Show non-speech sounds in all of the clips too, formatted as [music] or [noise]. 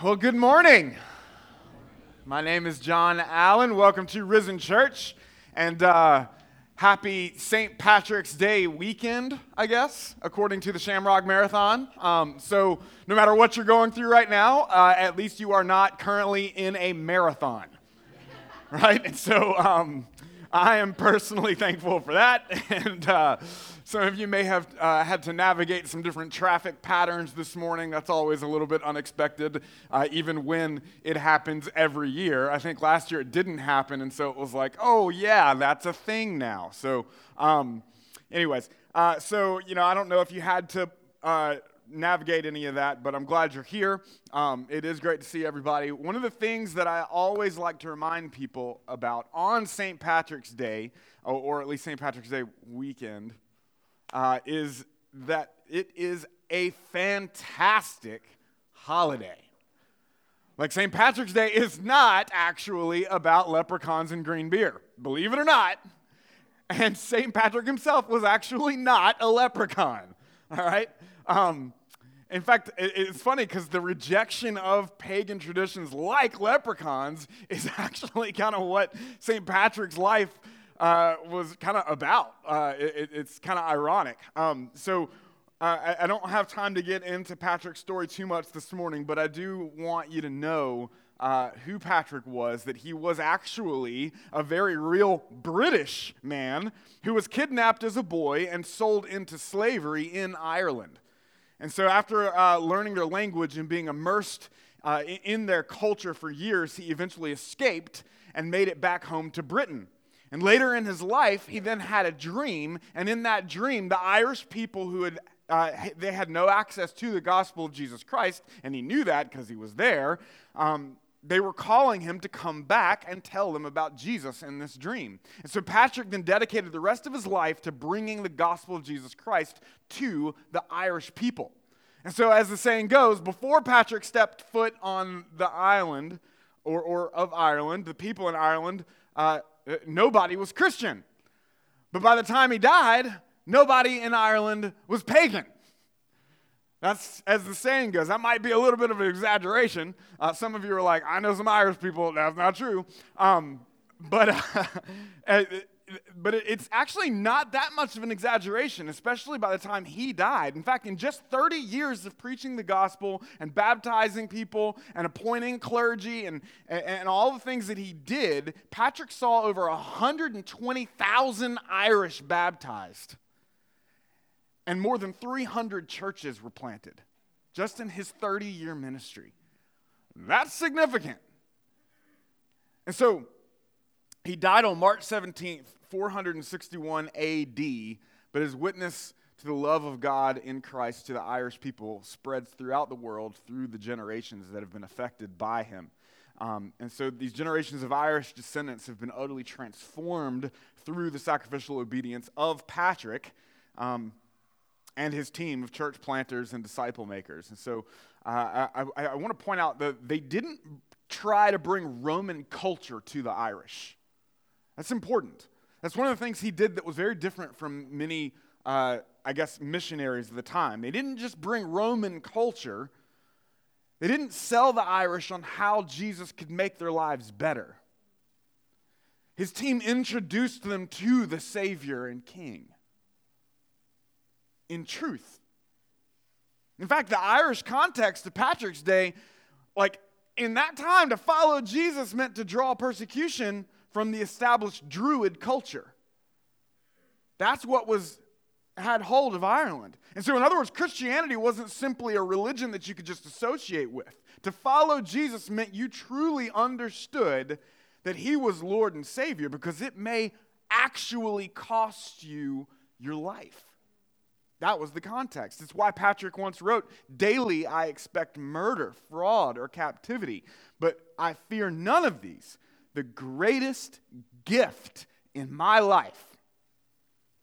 Well, good morning. My name is John Allen. Welcome to Risen Church. And uh, happy St. Patrick's Day weekend, I guess, according to the Shamrock Marathon. Um, so, no matter what you're going through right now, uh, at least you are not currently in a marathon. [laughs] right? And so, um, I am personally [laughs] thankful for that. [laughs] And uh, some of you may have uh, had to navigate some different traffic patterns this morning. That's always a little bit unexpected, uh, even when it happens every year. I think last year it didn't happen, and so it was like, oh, yeah, that's a thing now. So, um, anyways, uh, so, you know, I don't know if you had to uh, navigate any of that, but I'm glad you're here. Um, it is great to see everybody. One of the things that I always like to remind people about on St. Patrick's Day, or, or at least St. Patrick's Day weekend, uh, is that it is a fantastic holiday. Like St. Patrick's Day is not actually about leprechauns and green beer, believe it or not. And St. Patrick himself was actually not a leprechaun. All right? Um, in fact, it's funny because the rejection of pagan traditions like leprechauns is [laughs] actually kind of what St. Patrick's life uh, was kind of about. Uh, it, it's kind of ironic. Um, so uh, I, I, don't have time to get into Patrick's story too much this morning, but I do want you to know uh, who Patrick was, that he was actually a very real British man who was kidnapped as a boy and sold into slavery in Ireland. And so, after uh, learning their language and being immersed uh, in their culture for years, he eventually escaped and made it back home to Britain. And later in his life, he then had a dream, and in that dream, the Irish people who had uh, they had no access to the gospel of Jesus Christ, and he knew that because he was there. Um, they were calling him to come back and tell them about Jesus in this dream. And so Patrick then dedicated the rest of his life to bringing the gospel of Jesus Christ to the Irish people. And so, as the saying goes, before Patrick stepped foot on the island or, or of Ireland, the people in Ireland, uh, nobody was Christian. But by the time he died, nobody in Ireland was pagan. That's as the saying goes. That might be a little bit of an exaggeration. Uh, some of you are like, I know some Irish people. That's not true. Um, but [laughs] uh, uh but it's actually not that much of an exaggeration, especially by the time he died. In fact, in just 30 years of preaching the gospel and baptizing people and appointing clergy and, and all the things that he did, Patrick saw over 120,000 Irish baptized and more than 300 churches were planted just in his 30 year ministry. That's significant. And so he died on March 17th, 461 AD, but his witness to the love of God in Christ to the Irish people spreads throughout the world through the generations that have been affected by him. Um, and so these generations of Irish descendants have been utterly transformed through the sacrificial obedience of Patrick. Um, and his team of church planters and disciple makers. And so uh, I, I, I want to point out that they didn't try to bring Roman culture to the Irish. That's important. That's one of the things he did that was very different from many, uh, I guess, missionaries of the time. They didn't just bring Roman culture, they didn't sell the Irish on how Jesus could make their lives better. His team introduced them to the Savior and King in truth. In fact, the Irish context of Patrick's Day, like in that time, to follow Jesus meant to draw persecution from the established Druid culture. That's what was had hold of Ireland. And so, in other words, Christianity wasn't simply a religion that you could just associate with. To follow Jesus meant you truly understood that he was Lord and Savior because it may actually cost you your life. That was the context. It's why Patrick once wrote, Daily I expect murder, fraud, or captivity, but I fear none of these. The greatest gift in my life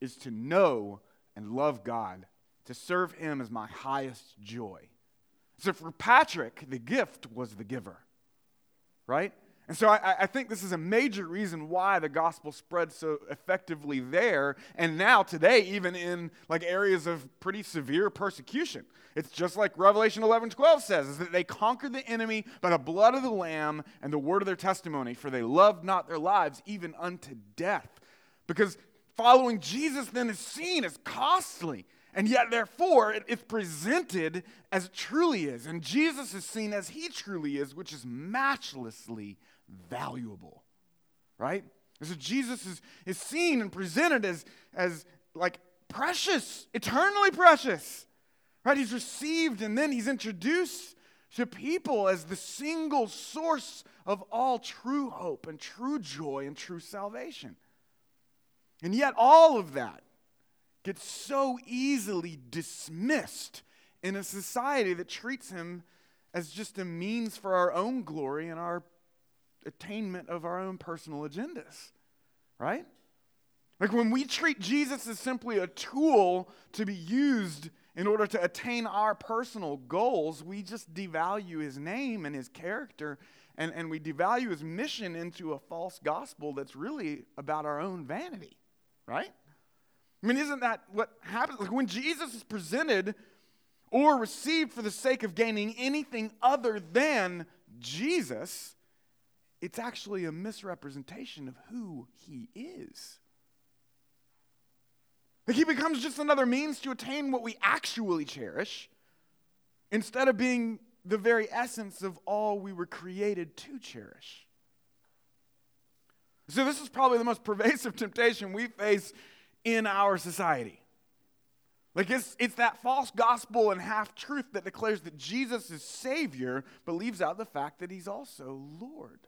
is to know and love God, to serve Him as my highest joy. So for Patrick, the gift was the giver, right? And so I, I, think this is a major reason why the gospel spread so effectively there, and now today, even in like areas of pretty severe persecution. It's just like Revelation 11 12 says, is that they conquered the enemy by the blood of the Lamb and the word of their testimony, for they loved not their lives even unto death. Because following Jesus then is seen as costly. And yet, therefore, it, it's presented as it truly is. And Jesus is seen as he truly is, which is matchlessly valuable. Right? And so Jesus is, is seen and presented as, as like precious, eternally precious. Right? He's received and then he's introduced to people as the single source of all true hope and true joy and true salvation. And yet, all of that gets so easily dismissed in a society that treats him as just a means for our own glory and our attainment of our own personal agendas, right? Like when we treat Jesus as simply a tool to be used in order to attain our personal goals, we just devalue his name and his character, and, and we devalue his mission into a false gospel that's really about our own vanity, right? I mean, isn't that what happens? Like when Jesus is presented or received for the sake of gaining anything other than Jesus, it's actually a misrepresentation of who he is. Like he becomes just another means to attain what we actually cherish instead of being the very essence of all we were created to cherish. So, this is probably the most [laughs] pervasive temptation we face in our society. Like it's, it's that false gospel and half truth that declares that Jesus is Savior, but leaves out the fact that He's also Lord.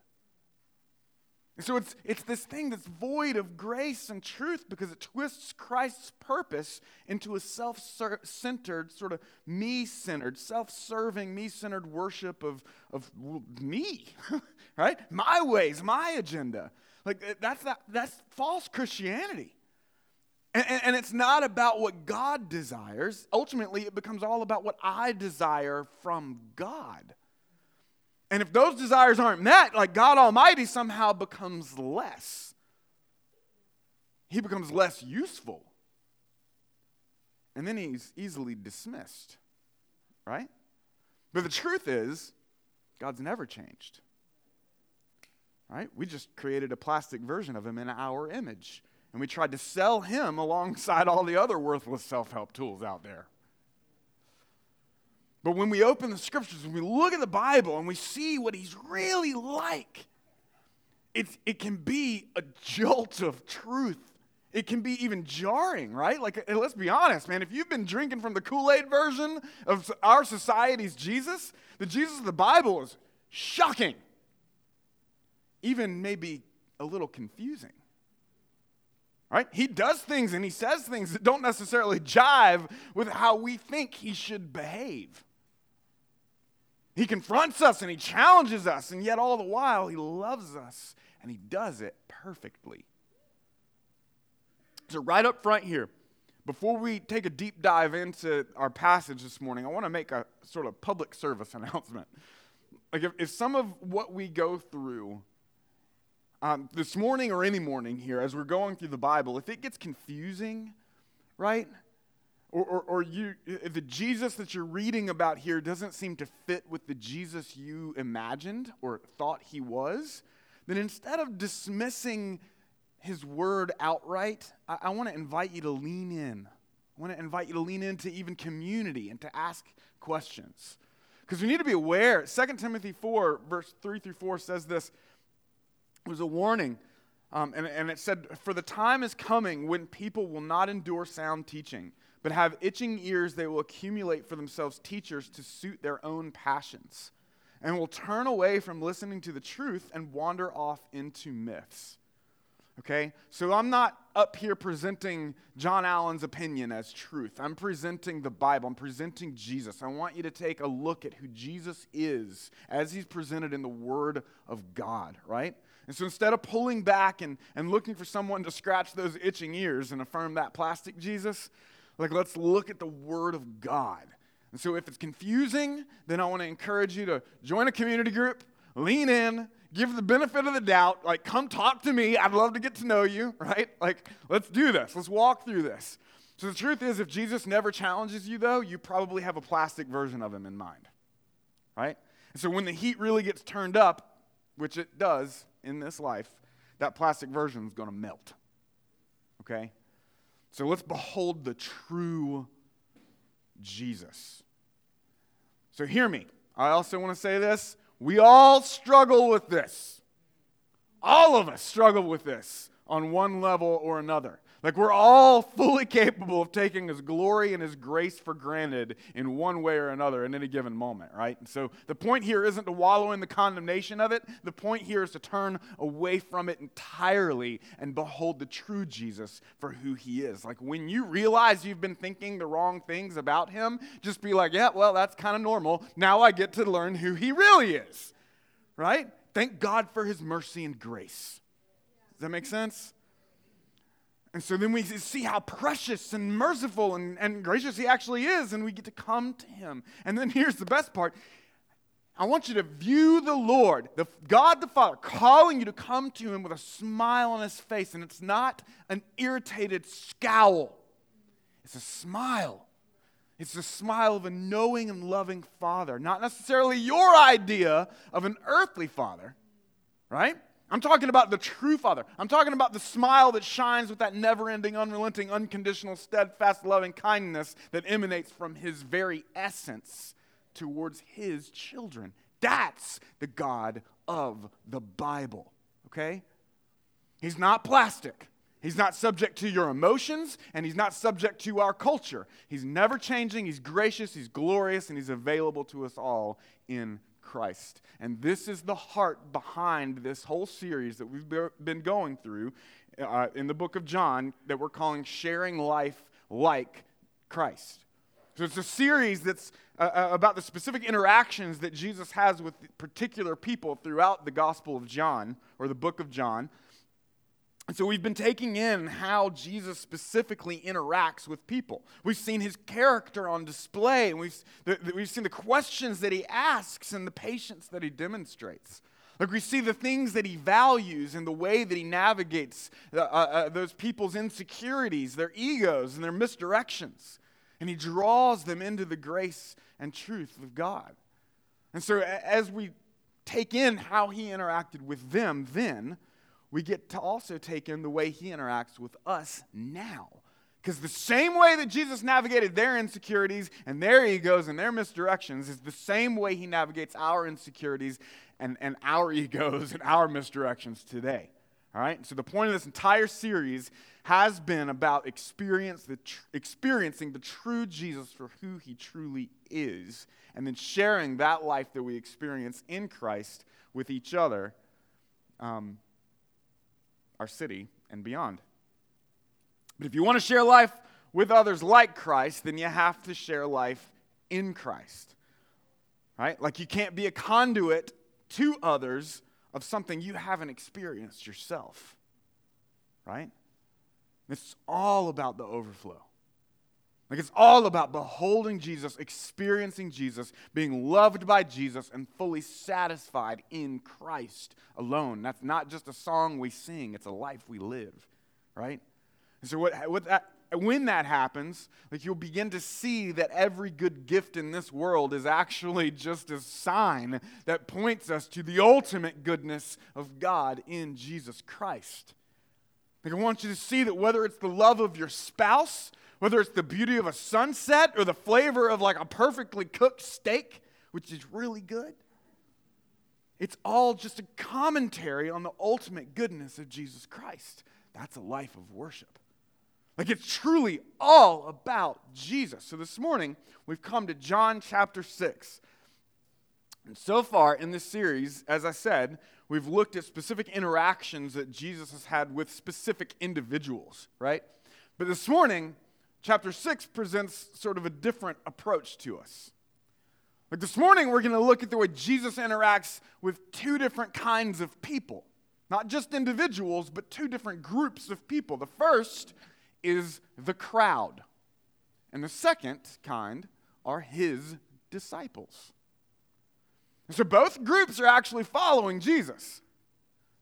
So it's, it's this thing that's void of grace and truth because it twists Christ's purpose into a self centered, sort of me centered, self serving, me centered worship of, of me, [laughs] right? My ways, my agenda. Like eh, that's, that, that's false Christianity. And, and, it's not about what God desires. Ultimately, it becomes all about what I desire from God. And if those desires aren't met, like God Almighty somehow becomes less. He becomes less useful. And then he's easily dismissed, right? But the truth is, God's never changed. Right? We just created a plastic version of him in our image. And we tried to sell him alongside all the other worthless self help tools out there. But when we open the scriptures, when we look at the Bible and we see what he's really like, it's, it can be a jolt of truth. It can be even jarring, right? Like, eh, let's be honest, man. If you've been drinking from the Kool Aid version of our society's Jesus, the Jesus of the Bible is shocking, even maybe a little confusing right? He does things and he says things that don't necessarily jive with how we think he should behave. He confronts us and he challenges us, and yet all the while he loves us and he does it perfectly. So, right up front here, before we take a deep dive into our passage this morning, I want to make a sort of public service [laughs] announcement. Like, if, if some of what we go through um, this morning or any morning here, as we're going through the Bible, if it gets confusing, right? Or, or, or you, the Jesus that you're reading about here doesn't seem to fit with the Jesus you imagined or thought he was, then instead of dismissing his word outright, I, I want to invite you to lean in. I want to invite you to lean into even community and to ask questions. Because we need to be aware. 2 Timothy 4, verse 3 through 4 says this was a warning. Um, and, and it said, For the time is coming when people will not endure sound teaching, but have itching ears they will accumulate for themselves teachers to suit their own passions, and will turn away from listening to the truth and wander off into myths. Okay? So I'm not up here presenting John Allen's opinion as truth. I'm presenting the Bible. I'm presenting Jesus. I want you to take a look at who Jesus is as he's presented in the Word of God, right? And so instead of pulling back and, and looking for someone to scratch those itching ears and affirm that plastic Jesus, like let's look at the Word of God. And so if it's confusing, then I want to encourage you to join a community group, lean in, give the benefit of the doubt. Like, come talk to me. I'd love to get to know you, [laughs] right? Like, let's do this. Let's walk through this. So the truth is, if Jesus never challenges you, though, you probably have a plastic version of him in mind, right? And so when the heat really gets turned up, which it does in this life, that plastic version is going to melt, okay? So let's behold the true Jesus. So hear me. I also want to say this. We all struggle with this. All of us struggle with this on one level or another. Like we're all [laughs] fully capable of taking his glory and his grace for granted in one way or another in any given moment, right? And so the point here isn't to wallow in the condemnation of it. The point here is to turn away from it entirely and behold the true Jesus for who he is. Like when you realize you've been thinking the wrong things about him, just be like, yeah, well, that's kind of normal. Now I get to learn who he really is, right? Thank God for his mercy and grace. Does that make sense? And so then we see how precious and merciful and, and gracious he actually is, and we get to come to him. And then [laughs] here's the best part I want you to view the Lord, the God the Father, calling you to come to him with a smile on his face. And it's not an irritated scowl, it's a smile. It's the smile of a knowing and loving father, not necessarily your idea of an earthly father, right? I'm talking about the true Father. I'm talking about the smile that shines with that never ending, unrelenting, unconditional, steadfast, loving kindness that emanates from His very essence towards His children. That's the God of the Bible, okay? He's not plastic. He's not subject to your emotions, and he's not subject to our culture. He's never changing, he's gracious, he's glorious, and he's available to us all in Christ. And this is the heart behind this whole series that we've been going through uh, in the book of John that we're calling Sharing Life Like Christ. So it's a series that's uh, uh about the specific interactions that Jesus has with particular people throughout the Gospel of John or the book of John. And so we've been taking in how Jesus specifically interacts with people. We've seen his character on display, and we've, the, the, we've seen the questions that he asks and the patience that he demonstrates. Like we see the things that he values and the way that he navigates uh, uh, uh those people's insecurities, their egos, and their misdirections. And he draws them into the grace and truth of God. And so as we take in how he interacted with them then, we get to also take in the way he interacts with us now. Because the same way that Jesus navigated their insecurities and their egos and their misdirections is the same way he navigates our insecurities and, and our [laughs] egos and our misdirections today. All right? So, the point of this entire series has been about experience the tr- experiencing the true Jesus for who he truly is, and then sharing that life that we experience in Christ with each other. Um, our city, and beyond. But if you want to share life with others like Christ, then you have to share life in Christ. Right? Like you can't be a conduit to others of something you haven't experienced yourself. Right? It's all about the overflow. Like it's all about beholding Jesus, experiencing Jesus, being loved by Jesus, and fully satisfied in Christ alone. That's not just a song we sing, it's a life we live, right? And so, what, what that, when that happens, like you'll begin to see that every good gift in this world is actually just a sign that points us to the ultimate goodness of God in Jesus Christ. Like I want you to see that whether it's the love of your spouse, whether it's the beauty of a sunset or the flavor of like a perfectly cooked steak, which is really good. It's all just a commentary on the ultimate goodness of Jesus Christ. That's a life of worship. Like it's truly all about Jesus. So this morning, we've come to John chapter 6. And so far in this series, as I said, we've looked at specific interactions that Jesus has had with specific individuals, right? But this morning, chapter 6 presents sort of a different approach to us. Like this morning, we're going to look at the way Jesus interacts with two different kinds of people. Not just individuals, but two different groups of people. The first is the crowd, and the second kind are his disciples. So both groups are actually following Jesus.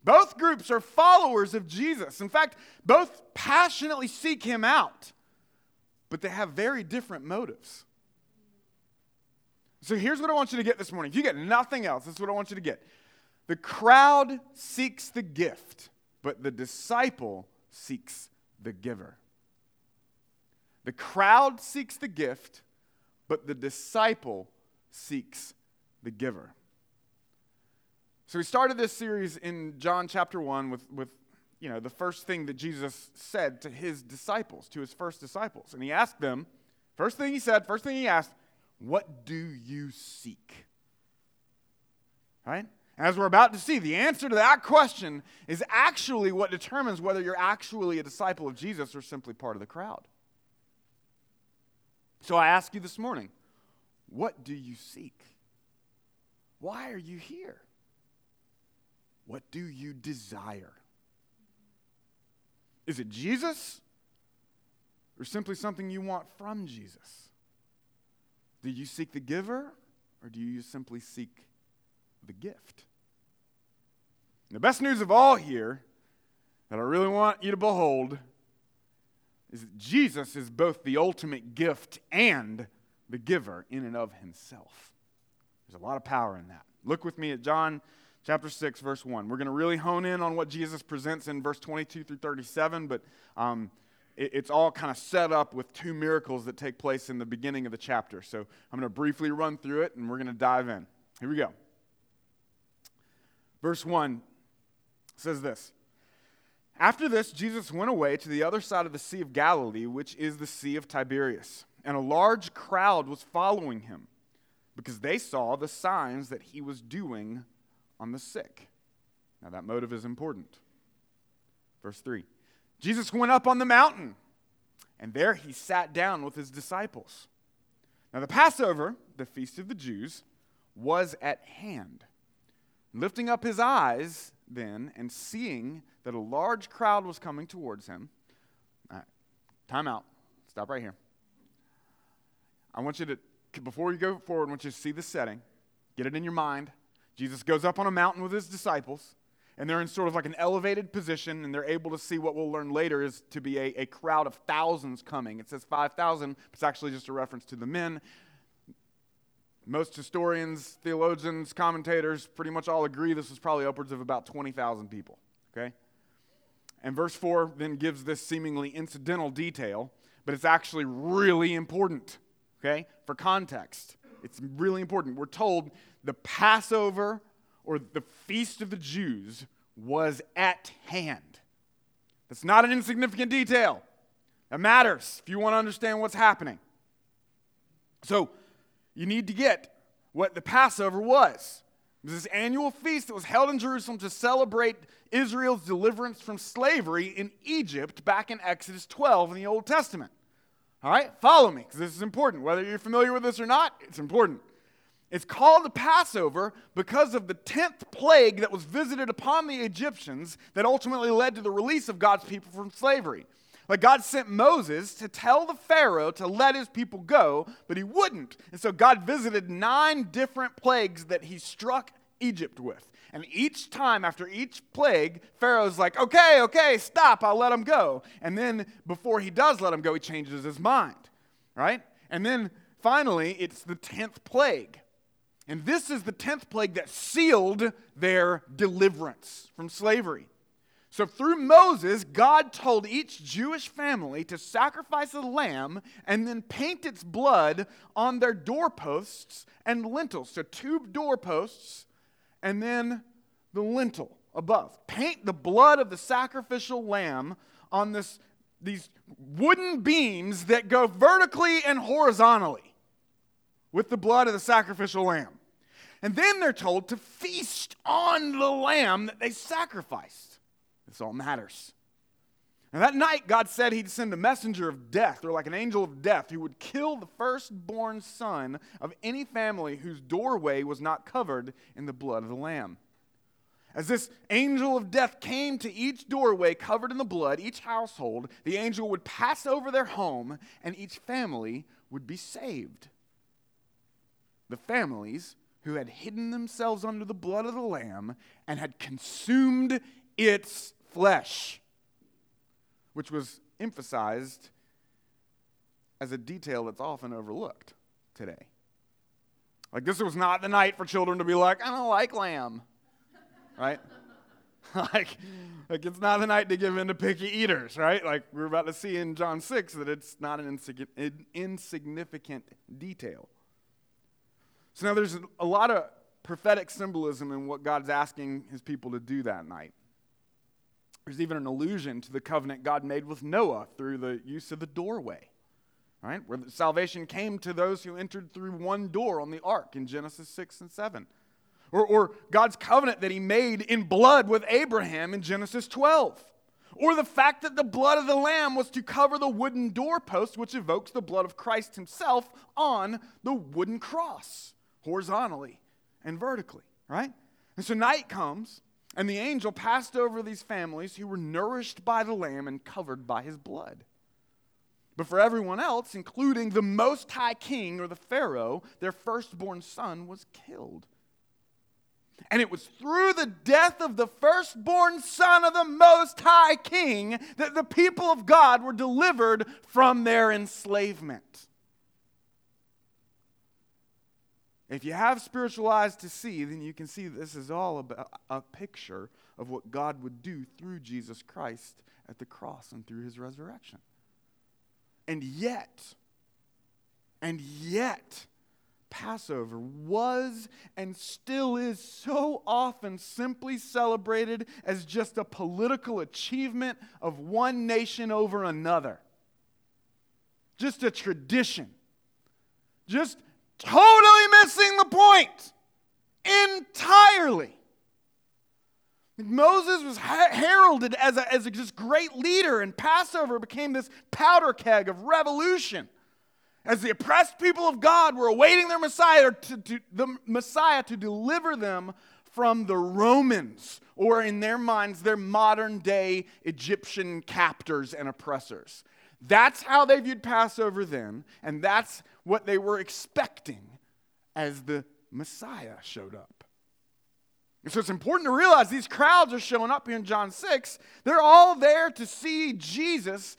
Both groups are followers of Jesus. In fact, both passionately seek him out, but they have very different motives. So here's what I want you to get this morning. If you get nothing else, this is what I want you to get. The crowd seeks the gift, but the disciple seeks the giver. The crowd seeks the gift, but the disciple seeks the giver. So we started this series in John chapter 1 with, with you know, the first thing that Jesus said to his disciples, to his first disciples. And he asked them, first thing he said, first thing he asked, what do you seek? Right? As we're about to see, the answer to that question is actually what determines whether you're actually a disciple of Jesus or simply part of the crowd. So I ask you this morning, what do you seek? Why are you here? What do you desire? Is it Jesus or simply something you want from Jesus? Do you seek the giver or do you simply seek the gift? The best news of all here that I really want you to behold is that Jesus is both the ultimate gift and the giver in and of himself. There's a lot of power in that. Look with me at John chapter 6, verse 1. We're going to really hone in on what Jesus presents in verse 22 through 37, but um, it, it's all kind of set up with two miracles that take place in the beginning of the chapter. So I'm going to briefly run through it and we're going to dive in. Here we go. Verse 1 says this After this, Jesus went away to the other side of the Sea of Galilee, which is the Sea of Tiberias, and a large crowd was following him because they saw the signs that he was doing on the sick. Now, that motive is important. Verse 3 Jesus went up on the mountain, and there he sat down with his disciples. Now, the Passover, the feast of the Jews, was at hand. Lifting up his eyes, then, and seeing that a large crowd was coming towards him, right, time out. Stop right here. I want you to, before you go forward, I want you to see the setting, get it in your mind. Jesus goes up on a mountain with his disciples, and they're in sort of like an elevated position, and they're able to see what we'll learn later is to be a, a crowd of thousands coming. It says 5,000, but it's actually just a reference to the men. Most historians, theologians, commentators pretty much all agree this was probably upwards of about 20,000 people, okay? And verse 4 then gives this seemingly incidental detail, but it's actually really important, okay, for context. It's really important. We're told the Passover or the feast of the Jews was at hand. That's not an insignificant detail. It matters if you want to understand what's happening. So, you need to get what the Passover was. It was this annual feast that was held in Jerusalem to celebrate Israel's deliverance from slavery in Egypt back in Exodus 12 in the Old Testament. All right, follow me because this is important. Whether you're familiar with this or not, it's important. It's called the Passover because of the 10th plague that was visited upon the Egyptians that ultimately led to the release of God's people from slavery. Like God sent Moses to tell the Pharaoh to let his people go, but he wouldn't. And so God visited nine different plagues that he struck Egypt with. And each time after each plague, Pharaoh's like, okay, okay, stop, I'll let him go. And then before he does let him go, he changes his mind, right? And then finally, it's the 10th plague. And this is the 10th plague that sealed their deliverance from slavery. So, through Moses, God told each Jewish family to sacrifice a lamb and then paint its blood on their doorposts and lintels. So, two doorposts and then the lintel above. Paint the blood of the sacrificial lamb on this, these wooden beams that go vertically and horizontally with the blood of the sacrificial lamb. And then they're told to feast on the lamb that they sacrificed. This all matters. And that night, God said He'd send a messenger of death, or like an angel of death, who would kill the firstborn son of any family whose doorway was not covered in the blood of the Lamb. As this angel of death came to each doorway covered in the blood, each household, the angel would pass over their home, and each family would be saved. The families who had hidden themselves under the blood of the Lamb and had consumed its flesh, which was emphasized as a detail that's often overlooked today. Like, this was not the night for children to be like, I don't like lamb, right? [laughs] like, like, it's not the night to give in to picky eaters, right? Like, we're about to see in John 6 that it's not an insignificant detail. So now there's a lot of prophetic symbolism in what God's asking his people to do that night. There's even an allusion to the covenant God made with Noah through the use of the doorway, right? Where salvation came to those who entered through one door on the ark in Genesis 6 and 7. Or, or God's covenant that he made in blood with Abraham in Genesis 12. Or the fact that the blood of the Lamb was to cover the wooden doorpost, which evokes the blood of Christ himself on the wooden cross, horizontally and vertically, right? And so night comes, and the angel passed over these families who were nourished by the Lamb and covered by his blood. But for everyone else, including the Most High King or the Pharaoh, their firstborn son was killed. And it was through the death of the firstborn son of the Most High King that the people of God were delivered from their enslavement. If you have spiritual eyes to see, then you can see this is all about a picture of what God would do through Jesus Christ at the cross and through his resurrection. And yet, and yet, Passover was and still is so often simply celebrated as just a political achievement of one nation over another. Just a tradition. Just totally missing the point entirely. Moses was heralded as a, as a just great leader, and Passover became this powder keg of revolution as the oppressed people of God were awaiting their Messiah to, to, the Messiah to deliver them from the Romans, or in their minds, their modern day Egyptian captors and oppressors. That's how they viewed Passover then, and that's what they were expecting as the Messiah showed up. And so it's important to realize these crowds are showing up in John 6. They're all there to see Jesus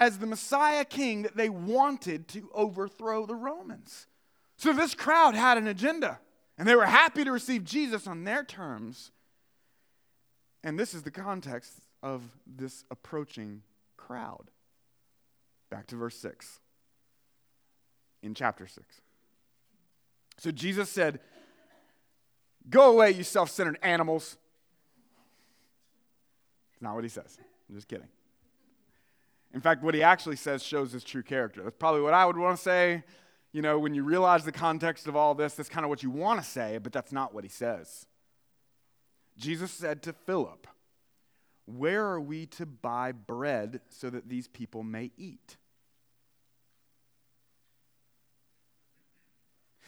as the Messiah king that they wanted to overthrow the Romans. So this crowd had an agenda, and they were happy to receive Jesus on their terms. And this is the context of this approaching crowd. Back to verse 6 in chapter 6. So Jesus said, Go away, you self centered animals. It's not what he says. I'm just kidding. In fact, what he actually says shows his true character. That's probably what I would want to say. You know, when you realize the context of all this, that's kind of what you want to say, but that's not what he says. Jesus said to Philip, Where are we to buy bread so that these people may eat?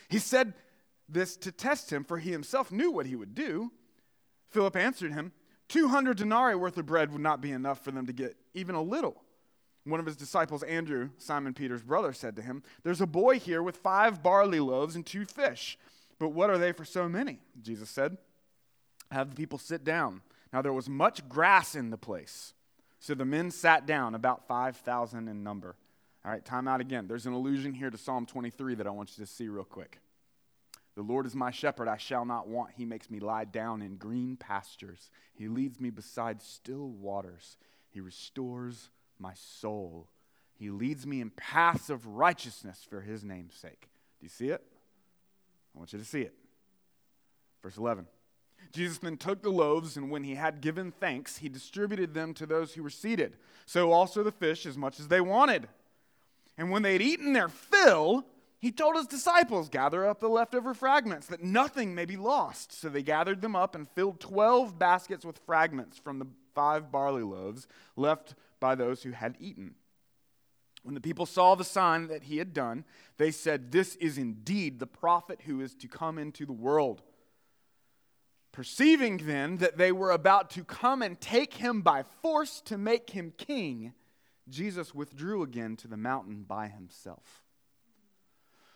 He said this to test him, for he himself knew what he would do. Philip answered him, 200 denarii worth of bread would not be enough for them to get even a little. One of his disciples, Andrew, Simon Peter's brother, said to him, There's a boy here with five barley loaves and two fish. But what are they for so many? Jesus said, Have the people sit down. Now there was much grass in the place. So the men sat down, about 5,000 in number. All right, time out again. There's an allusion here to Psalm 23 that I want you to see real quick. The Lord is my shepherd, I shall not want. He makes me lie down in green pastures. He leads me beside still waters. He restores my soul. He leads me in paths of righteousness for his name's sake. Do you see it? I want you to see it. Verse 11. Jesus then took the loaves, and when he had given thanks, he distributed them to those who were seated. So also the fish, as much as they wanted. And when they had eaten their fill, he told his disciples, Gather up the leftover fragments, that nothing may be lost. So they gathered them up and filled 12 baskets with fragments from the five barley loaves left by those who had eaten. When the people saw the sign that he had done, they said, This is indeed the prophet who is to come into the world. Perceiving then that they were about to come and take him by force to make him king, Jesus withdrew again to the mountain by himself.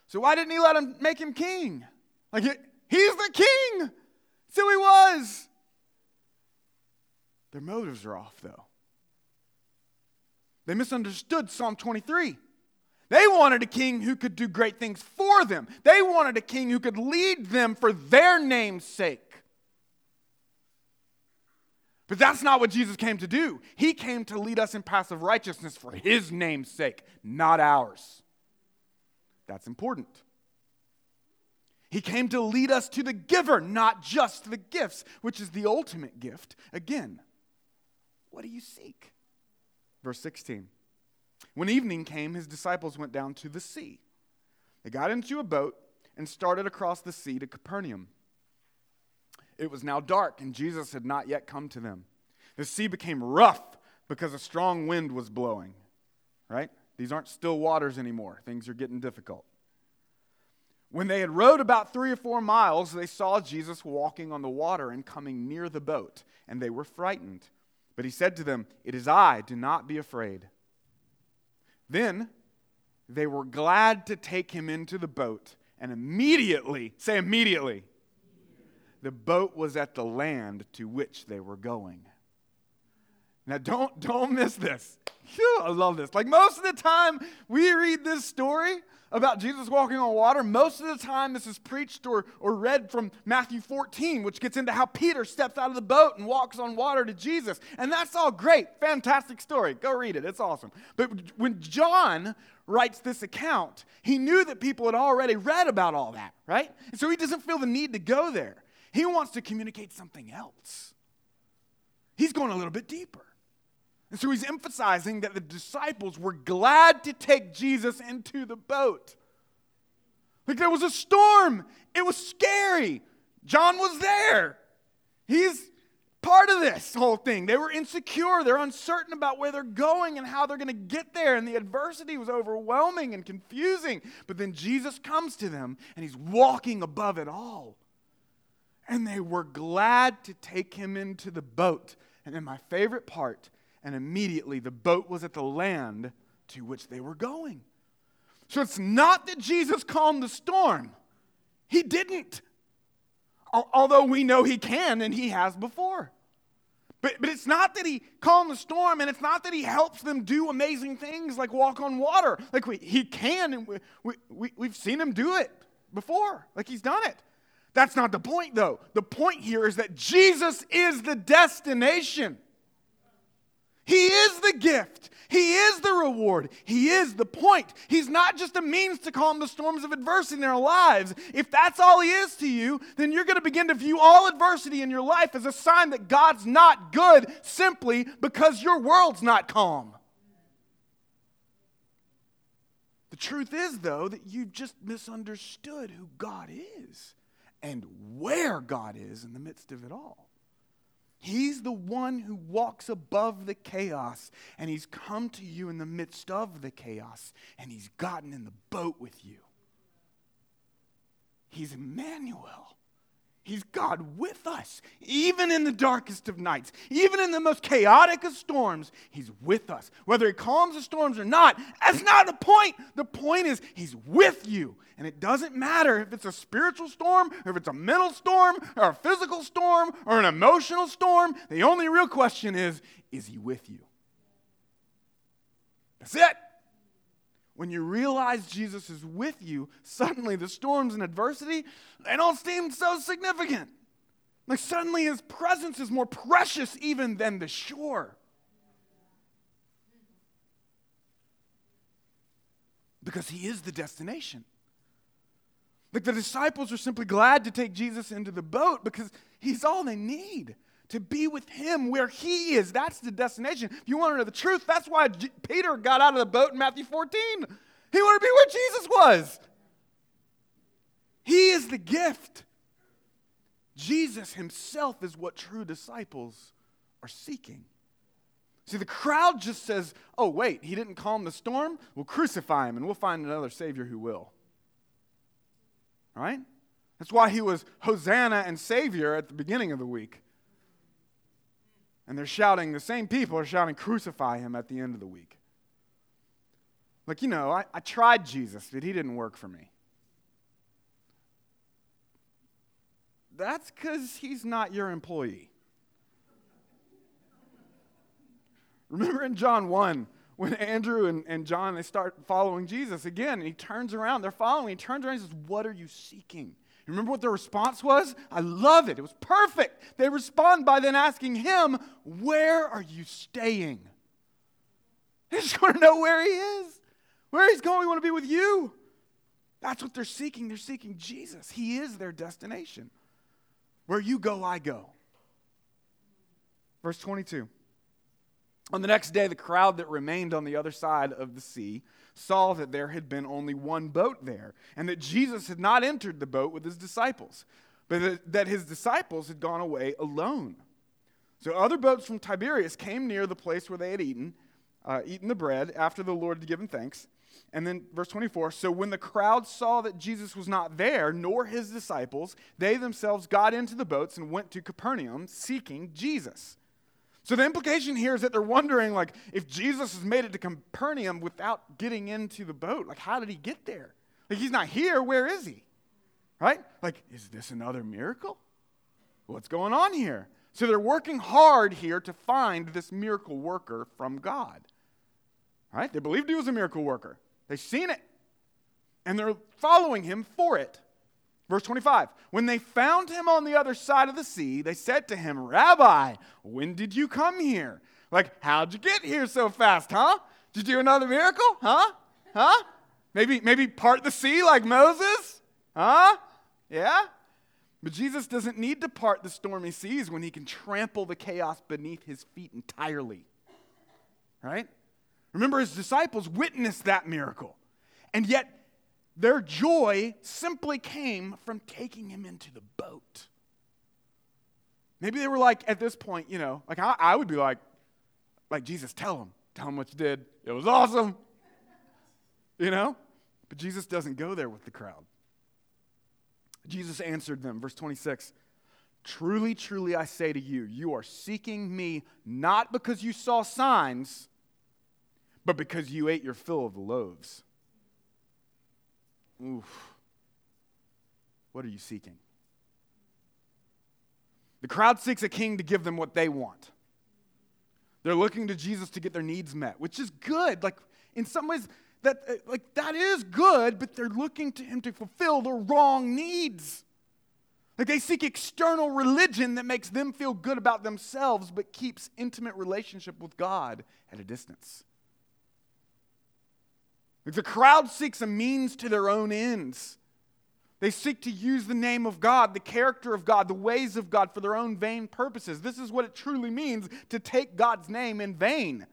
So, why didn't he let him make him king? Like, He's the king. That's who he was. Their motives are off, though. They misunderstood Psalm 23. They wanted a king who could do great things for them. They wanted a king who could lead them for their name's sake. But that's not what Jesus came to do. He came to lead us in paths of righteousness for his name's sake, not ours. That's important. He came to lead us to the giver, not just the gifts, which is the ultimate gift. Again, what do you seek? Verse 16. When evening came, his disciples went down to the sea. They got into a boat and started across the sea to Capernaum. It was now dark, and Jesus had not yet come to them. The sea became rough because a strong wind was blowing. Right? These aren't still waters anymore. Things are getting difficult. When they had rowed about three or four miles, they saw Jesus walking on the water and coming near the boat, and they were frightened. But he said to them, It is I, do not be afraid. Then they were glad to take him into the boat, and immediately, say immediately, the boat was at the land to which they were going. Now, don't, don't miss this. Whew, I love this. Like most of the time we read this story, about Jesus walking on water, most of the time this is preached or, or read from Matthew 14, which gets into how Peter steps out of the boat and walks on water to Jesus. And that's all great. Fantastic story. Go read it. It's awesome. But when John writes this account, he knew that people had already read about all that, right? And so he doesn't feel the need to go there. He wants to communicate something else. He's going a little bit deeper. And so he's emphasizing that the disciples were glad to take Jesus into the boat. Like there was a storm, it was scary. John was there. He's part of this whole thing. They were insecure, they're uncertain about where they're going and how they're going to get there. And the adversity was overwhelming and confusing. But then Jesus comes to them and he's walking above it all. And they were glad to take him into the boat. And then my favorite part and immediately the boat was at the land to which they were going. So it's not that Jesus calmed the storm, he didn't. Although we know he can and he has before. But, but it's not that he calmed the storm and it's not that he helps them do amazing things like walk on water. Like we, he can and we, we, we, we've seen him do it before. Like he's done it. That's not the point though. The point here is that Jesus is the destination. He is the gift. He is the reward. He is the point. He's not just a means to calm the storms of adversity in our lives. If that's all He is to you, then you're going to begin to view all adversity in your life as a sign that God's not good simply because your world's not calm. The truth is, though, that you've just misunderstood who God is and where God is in the midst of it all. He's the one who walks above the chaos, and He's come to you in the midst of the chaos, and He's gotten in the boat with you. He's Emmanuel. He's God with us, even in the darkest of nights, even in the most chaotic of storms. He's with us. Whether He calms the storms or not, that's not the point. The point is, He's with you. And it doesn't matter if it's a spiritual storm, or if it's a mental storm, or a physical storm, or an emotional storm. The only real question is, is He with you? That's it. When you realize Jesus is with you, suddenly the storms and adversity, they don't seem so significant. Like suddenly his presence is more precious even than the shore. Because he is the destination. Like the disciples are simply glad to take Jesus into the boat because he's all they need to be with him where he is. That's the destination. If you want to know the truth, that's why J- Peter got out of the boat in Matthew 14. He wanted to be where Jesus was. He is the gift. Jesus himself is what true disciples are seeking. See, the crowd just says, oh, wait, he didn't calm the storm? We'll crucify him and we'll find another Savior who will. Right? That's why he was Hosanna and Savior at the beginning of the week. And they're shouting, the same people are shouting, crucify him at the end of the week. Like, you know, I, I tried Jesus, but he didn't work for me. that's because he's not your employee. Remember in John 1, when Andrew and, and John they start following Jesus again, and he turns around, they're following, he turns around and says, What are you seeking? Remember what their response was? I love it. It was perfect. They respond by then asking him, Where are you staying? They just [laughs] want to know where he is, where he's going. We want to be with you. That's what they're seeking. They're seeking Jesus. He is their destination. Where you go, I go. Verse 22. On the next day, the crowd that remained on the other side of the sea saw that there had been only one boat there, and that Jesus had not entered the boat with his disciples, but that his disciples had gone away alone. So other boats from Tiberias came near the place where they had eaten, uh, eaten the bread after the Lord had given thanks. And then verse 24 So when the crowd saw that Jesus was not there, nor his disciples, they themselves got into the boats and went to Capernaum seeking Jesus. So the implication here is that they're wondering, like, if Jesus has made it to Capernaum without getting into the boat, like, how did he get there? Like, he's not here. Where is he? Right? Like, is this another miracle? What's going on here? So they're working hard here to find this miracle worker from God. Right? They believed he was a miracle worker. They've seen it. And they're following him for it. Verse 25 When they found him on the other side of the sea, they said to him, Rabbi, when did you come here? Like, how'd you get here so fast, huh? Did you do another miracle? Huh? Huh? Maybe, maybe part the sea like Moses? Huh? Yeah? But Jesus doesn't need to part the stormy seas when he can trample the chaos beneath his feet entirely. Right? Remember, his disciples witnessed that miracle. And yet, their joy simply came from taking him into the boat. Maybe they were like, at this point, you know, like I, I would be like, like, Jesus, tell him. Tell him what you did. It was awesome. You know? But Jesus doesn't go there with the crowd. Jesus answered them, verse 26 Truly, truly, I say to you, you are seeking me not because you saw signs, but because you ate your fill of the loaves. Oof. What are you seeking? The crowd seeks a king to give them what they want. They're looking to Jesus to get their needs met, which is good. Like in some ways that uh, like that is good, but they're looking to him to fulfill the wrong needs. Like they seek external religion that makes them feel good about themselves but keeps intimate relationship with God at a distance. The crowd seeks a means to their own ends. They seek to use the name of God, the character of God, the ways of God for their own vain purposes. This is what it truly means to take God's name in vain.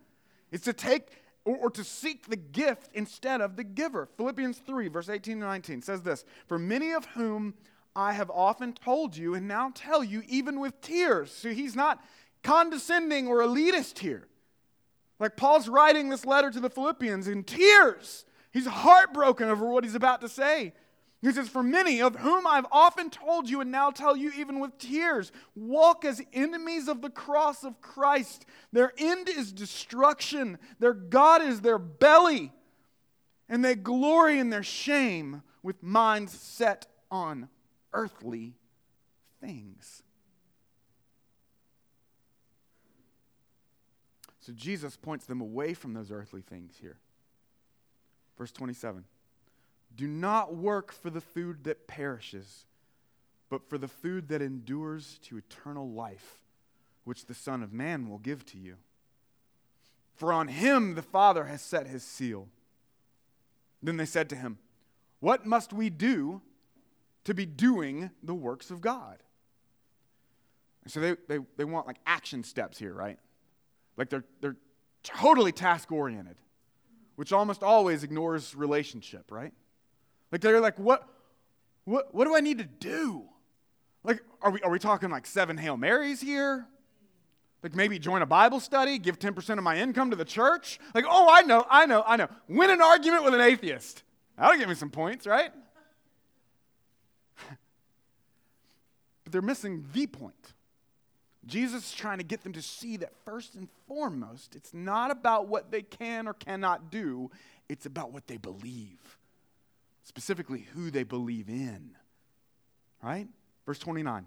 It's to take or, or, to seek the gift instead of the giver. Philippians 3, verse 18 and 19 says this For many of whom I have often told you and now tell you, even with tears. So he's not condescending or elitist here. Like Paul's writing this letter to the Philippians in tears. He's heartbroken over what he's about to say. He says, For many of whom I've often told you and now tell you even with tears, walk as enemies of the cross of Christ. Their end is destruction, their God is their belly, and they glory in their shame with minds set on earthly things. So Jesus points them away from those earthly things here. Verse 27 Do not work for the food that perishes, but for the food that endures to eternal life, which the Son of Man will give to you. For on him the Father has set his seal. Then they said to him, What must we do to be doing the works of God? So they, they, they want like action steps here, right? Like they're, they're totally task oriented, which almost always ignores relationship, right? Like they're like, what, what, what do I need to do? Like, are we, are we talking like seven Hail Marys here? Like maybe join a Bible study, give 10% of my income to the church? Like, oh, I know, I know, I know. Win an argument with an atheist. That'll give me some points, right? [laughs] but they're missing the point. Jesus is trying to get them to see that first and foremost, it's not about what they can or cannot do, it's about what they believe. Specifically, who they believe in. Right? Verse 29.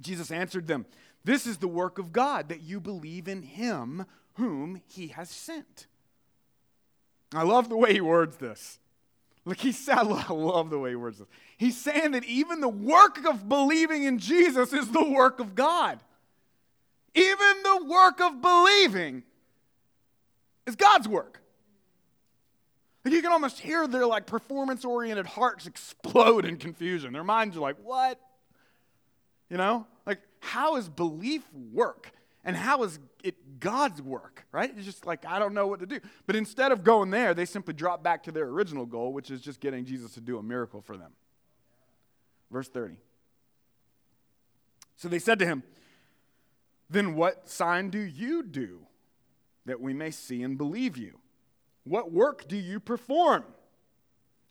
Jesus answered them, This is the work of God, that you believe in him whom he has sent. I love the way he words this. Like he said, [laughs] I love the way he words this. He's saying that even the work of believing in Jesus is the work of God. Even the work of believing is God's work. Like you can almost hear their like performance oriented hearts explode in confusion. Their minds are like, what? You know? Like, how is belief work? And how is it God's work, right? It's just like, I don't know what to do. But instead of going there, they simply drop back to their original goal, which is just getting Jesus to do a miracle for them. Verse 30. So they said to him, Then what sign do you do that we may see and believe you? What work do you perform?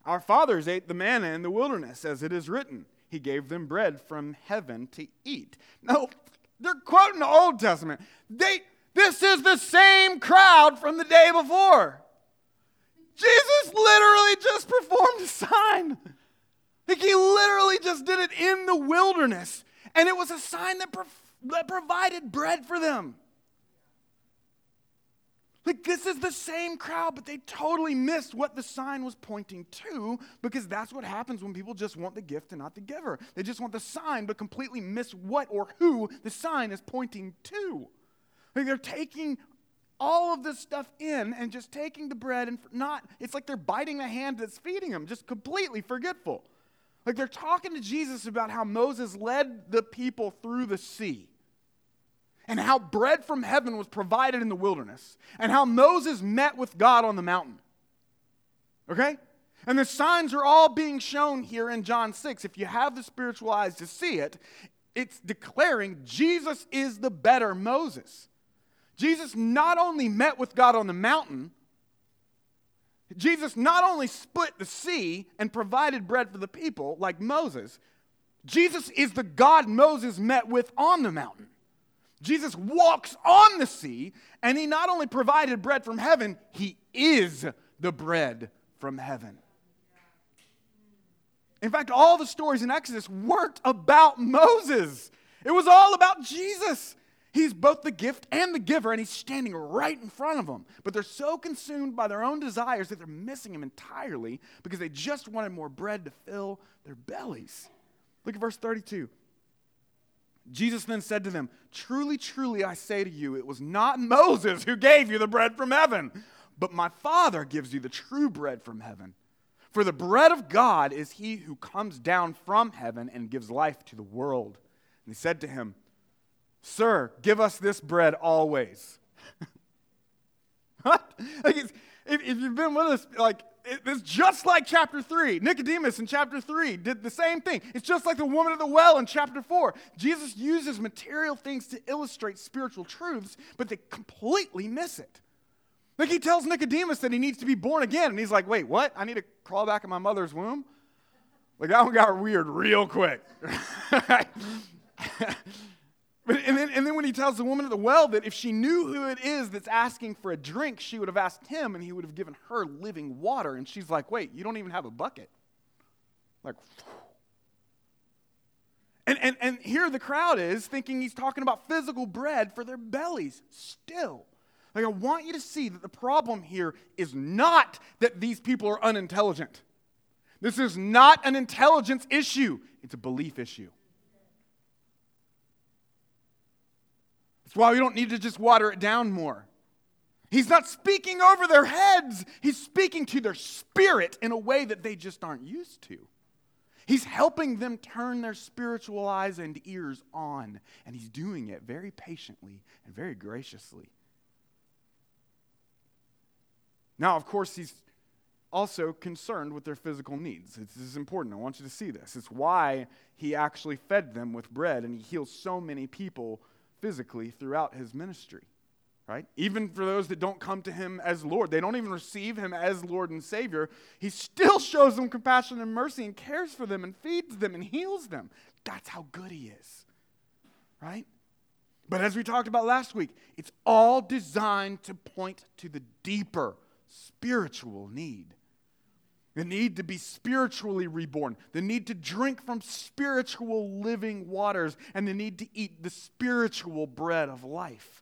Our fathers ate the manna in the wilderness, as it is written he gave them bread from heaven to eat. [laughs] No, they're quoting the Old Testament. They, this is the same crowd from the day before. Jesus literally just performed a sign. Like he literally just did it in the wilderness. And it was a sign that, that provided bread for them. Like, this is the same crowd, but they totally missed what the sign was pointing to because that's what happens when people just want the gift and not the giver. They just want the sign, but completely miss what or who the sign is pointing to. Like, they're taking all of this stuff in and just taking the bread and not, it's like they're biting the hand that's feeding them, just completely forgetful. Like, they're talking to Jesus about how Moses led the people through the sea and how bread from heaven was provided in the wilderness, and how Moses met with God on the mountain. Okay? And the signs are all being shown here in John 6. If you have the spiritual eyes to see it, it's declaring Jesus is the better Moses. Jesus not only met with God on the mountain, Jesus not only split the sea and provided bread for the people like Moses, Jesus is the God Moses met with on the mountain. Jesus walks on the sea, and he not only provided bread from heaven, he is the bread from heaven. In fact, all the stories in Exodus weren't about Moses, it was all about Jesus. He's both the gift and the giver, and he's standing right in front of them. But they're so consumed by their own desires that they're missing him entirely because they just wanted more bread to fill their bellies. Look at verse 32. Jesus then said to them, Truly, truly, I say to you, it was not Moses who gave you the bread from heaven, but my Father gives you the true bread from heaven. For the bread of God is he who comes down from heaven and gives life to the world. And he said to him, Sir, give us this bread always. [laughs] what? Like if, if you've been with us, like, it's just like chapter 3. Nicodemus in chapter 3 did the same thing. It's just like the woman at the well in chapter 4. Jesus uses material things to illustrate spiritual truths, but they completely miss it. Like he tells Nicodemus that he needs to be born again, and he's like, wait, what? I need to crawl back in my mother's womb? Like that one got weird real quick. [laughs] But, and, then, and then when he tells the woman at the well that if she knew who it is that's asking for a drink, she would have asked him and he would have given her living water. And she's like, wait, you don't even have a bucket. Like, and, and, and here the crowd is thinking he's talking about physical bread for their bellies still. Like, I want you to see that the problem here is not that these people are unintelligent. This is not an intelligence issue, it's a belief issue. That's why we don't need to just water it down more. He's not speaking over their heads, he's speaking to their spirit in a way that they just aren't used to. He's helping them turn their spiritual eyes and ears on, and he's doing it very patiently and very graciously. Now, of course, he's also concerned with their physical needs. This is important. I want you to see this. It's why he actually fed them with bread and he heals so many people physically throughout his ministry, right? Even for those that don't come to him as Lord, they don't even receive him as Lord and Savior, he still shows them compassion and mercy and cares for them and feeds them and heals them. That's how good he is, right? But as we talked about last week, it's all designed to point to the deeper spiritual need. The need to be spiritually reborn, the need to drink from spiritual living waters, and the need to eat the spiritual bread of life.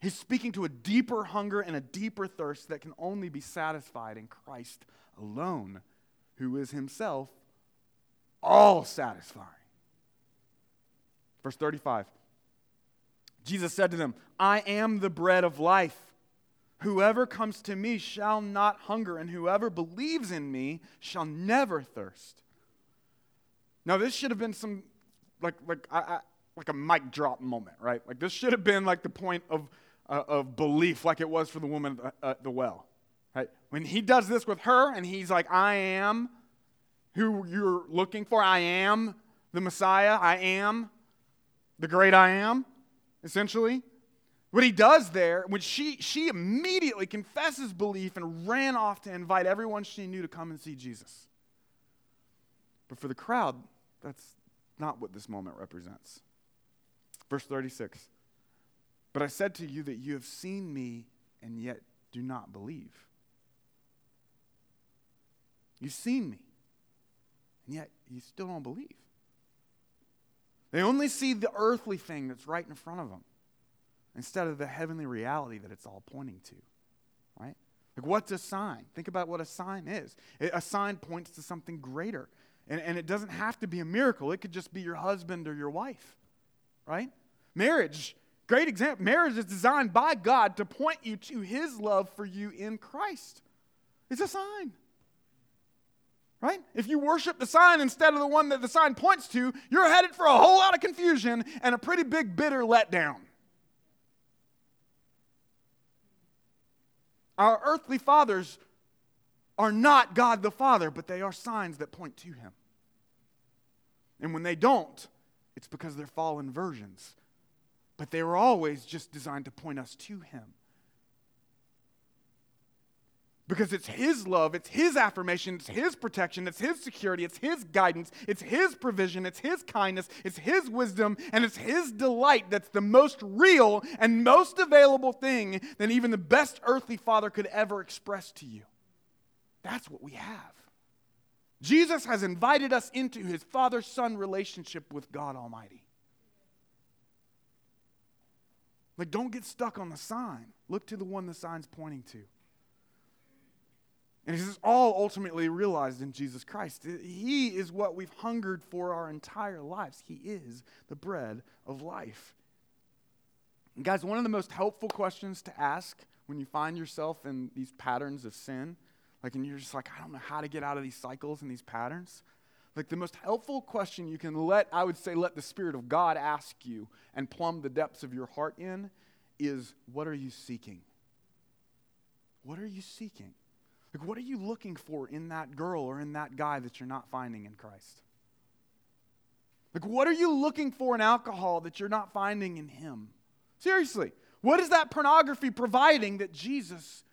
He's speaking to a deeper hunger and a deeper thirst that can only be satisfied in Christ alone, who is himself all satisfying. Verse 35 Jesus said to them, I am the bread of life. Whoever comes to me shall not hunger, and whoever believes in me shall never thirst. Now, this should have been some, like, like, I, I, like a mic drop moment, right? Like, this should have been like the point of, uh, of belief, like it was for the woman at the, the well, right? When he does this with her, and he's like, I am who you're looking for, I am the Messiah, I am the great I am, essentially. What he does there, when she, she immediately confesses belief and ran off to invite everyone she knew to come and see Jesus. But for the crowd, that's not what this moment represents. Verse 36 But I said to you that you have seen me and yet do not believe. You've seen me, and yet you still don't believe. They only see the earthly thing that's right in front of them instead of the heavenly reality that it's all pointing to, right? Like, what's a sign? Think about what a sign is. a sign points to something greater. And, and it doesn't have to be a miracle, it could just be your husband or your wife, right? Marriage, great example. Marriage is designed by God to point you to his love for you in Christ. It's a sign. Right? If you worship the sign instead of the one that the sign points to, you're headed for a whole lot of confusion and a pretty big bitter letdown. Our earthly fathers are not God the Father, but they are signs that point to Him. And when they don't, it's because they're fallen versions. But they were always just designed to point us to Him. Because it's His love, it's His affirmation, it's His protection, it's His security, it's His guidance, it's His provision, it's His kindness, it's His wisdom, and it's His delight that's the most real and most available thing that even the best earthly father could ever express to you. That's what we have. Jesus has invited us into His father son relationship with God Almighty. Like, don't get stuck on the sign. Look to the one the sign's pointing to. And this is all ultimately realized in Jesus Christ. He is what we've hungered for our entire lives. He is the bread of life. And guys, one of the most helpful questions to ask when you find yourself in these patterns of sin, like, and you're just like, I don't know how to get out of these cycles and these patterns. Like, the most helpful question you can let, I would say, let the Spirit of God ask you and plumb the depths of your heart in is what are you seeking? What are you seeking? Like, what are you looking for in that girl or in that guy that you're not finding in Christ? Like, what are you looking for in alcohol that you're not finding in Him? Seriously, what is that pornography providing that Jesus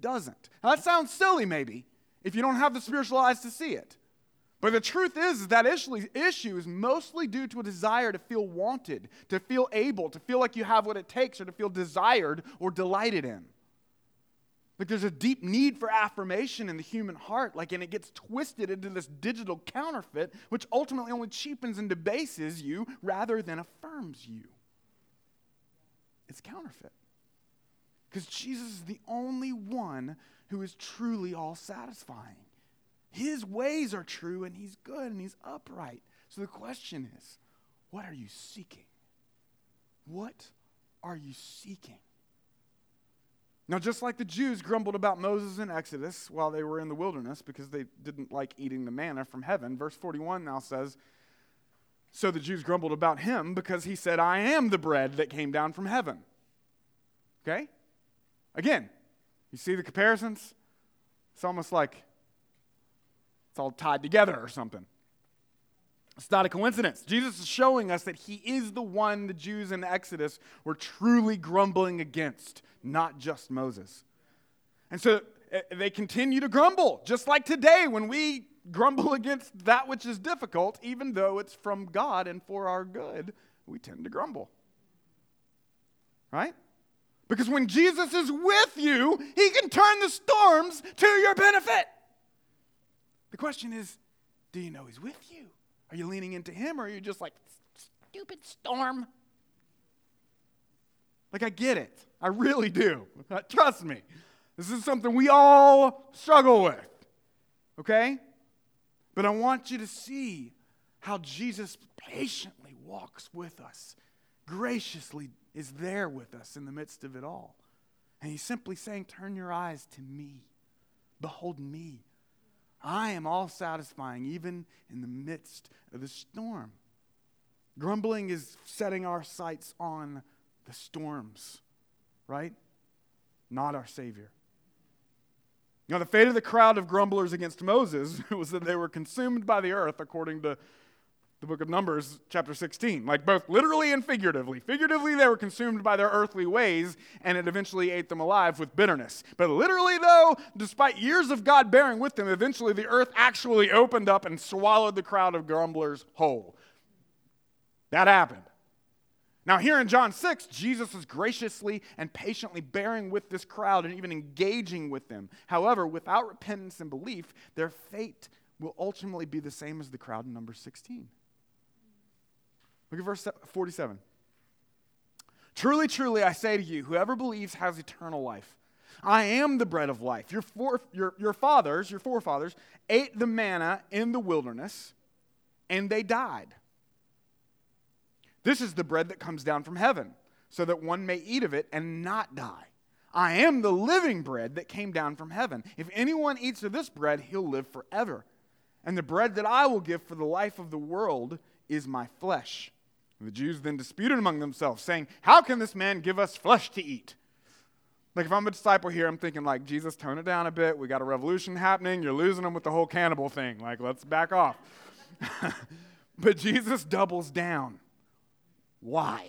doesn't? Now, that sounds silly, maybe, if you don't have the spiritual eyes to see it. But the truth is, is that issue is mostly due to a desire to feel wanted, to feel able, to feel like you have what it takes, or to feel desired or delighted in. Like there's a deep need for affirmation in the human heart, like, and it gets twisted into this digital counterfeit, which ultimately only cheapens and debases you rather than affirms you. It's counterfeit. Because Jesus is the only one who is truly all satisfying. His ways are true, and he's good, and he's upright. So the question is what are you seeking? What are you seeking? Now, just like the Jews grumbled about Moses in Exodus while they were in the wilderness because they didn't like eating the manna from heaven, verse 41 now says, So the Jews grumbled about him because he said, I am the bread that came down from heaven. Okay? Again, you see the comparisons? It's almost like it's all tied together or something. It's not a coincidence. Jesus is showing us that he is the one the Jews in Exodus were truly grumbling against not just Moses. And so eh, they continue to grumble, just like today when we grumble [laughs] against that which is difficult, even though it's from God and for our good, we tend to grumble. Right? Because when Jesus is with you, he can turn the storms to your benefit. The question is do you know He's with you? Are you leaning into Him or are you just like, stupid storm? Like, I get it. I really do. [laughs] Trust me. This is something we all struggle with. Okay? But I want you to see how Jesus patiently walks with us, graciously is there with us in the midst of it all. And he's simply saying, Turn your eyes to me. Behold me. I am all satisfying, even in the midst of the storm. Grumbling is setting our sights on the storms, right? Not our Savior. Now, the fate of the crowd of grumblers against Moses [laughs] was that they were consumed by the earth, according to the book of Numbers, chapter 16. Like both literally and figuratively. Figuratively, they were consumed by their earthly ways, and it eventually ate them alive with bitterness. But literally, though, despite years of God bearing with them, eventually the earth actually opened up and swallowed the crowd of grumblers whole. That happened. Now, here in John 6, Jesus is graciously and patiently bearing with this crowd and even engaging with them. However, without repentance and belief, their fate will ultimately be the same as the crowd in number 16. Look at verse 47. Truly, truly, I say to you, whoever believes has eternal life. I am the bread of life. Your, for, your, your fathers, your forefathers, ate the manna in the wilderness, and they died. This is the bread that comes down from heaven, so that one may eat of it and not die. I am the living bread that came down from heaven. If anyone eats of this bread, he'll live forever. And the bread that I will give for the life of the world is my flesh. And the Jews then disputed among themselves, saying, How can this man give us flesh to eat? Like, if I'm a disciple here, I'm thinking, like, Jesus, tone it down a bit. We got a revolution happening. You're losing them with the whole cannibal thing. Like, let's back off. [laughs] but Jesus doubles down. Why?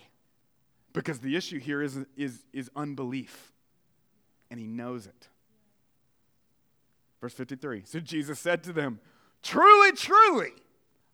Because the issue here is, is, is unbelief, and he knows it. Verse 53 So Jesus said to them, Truly, truly,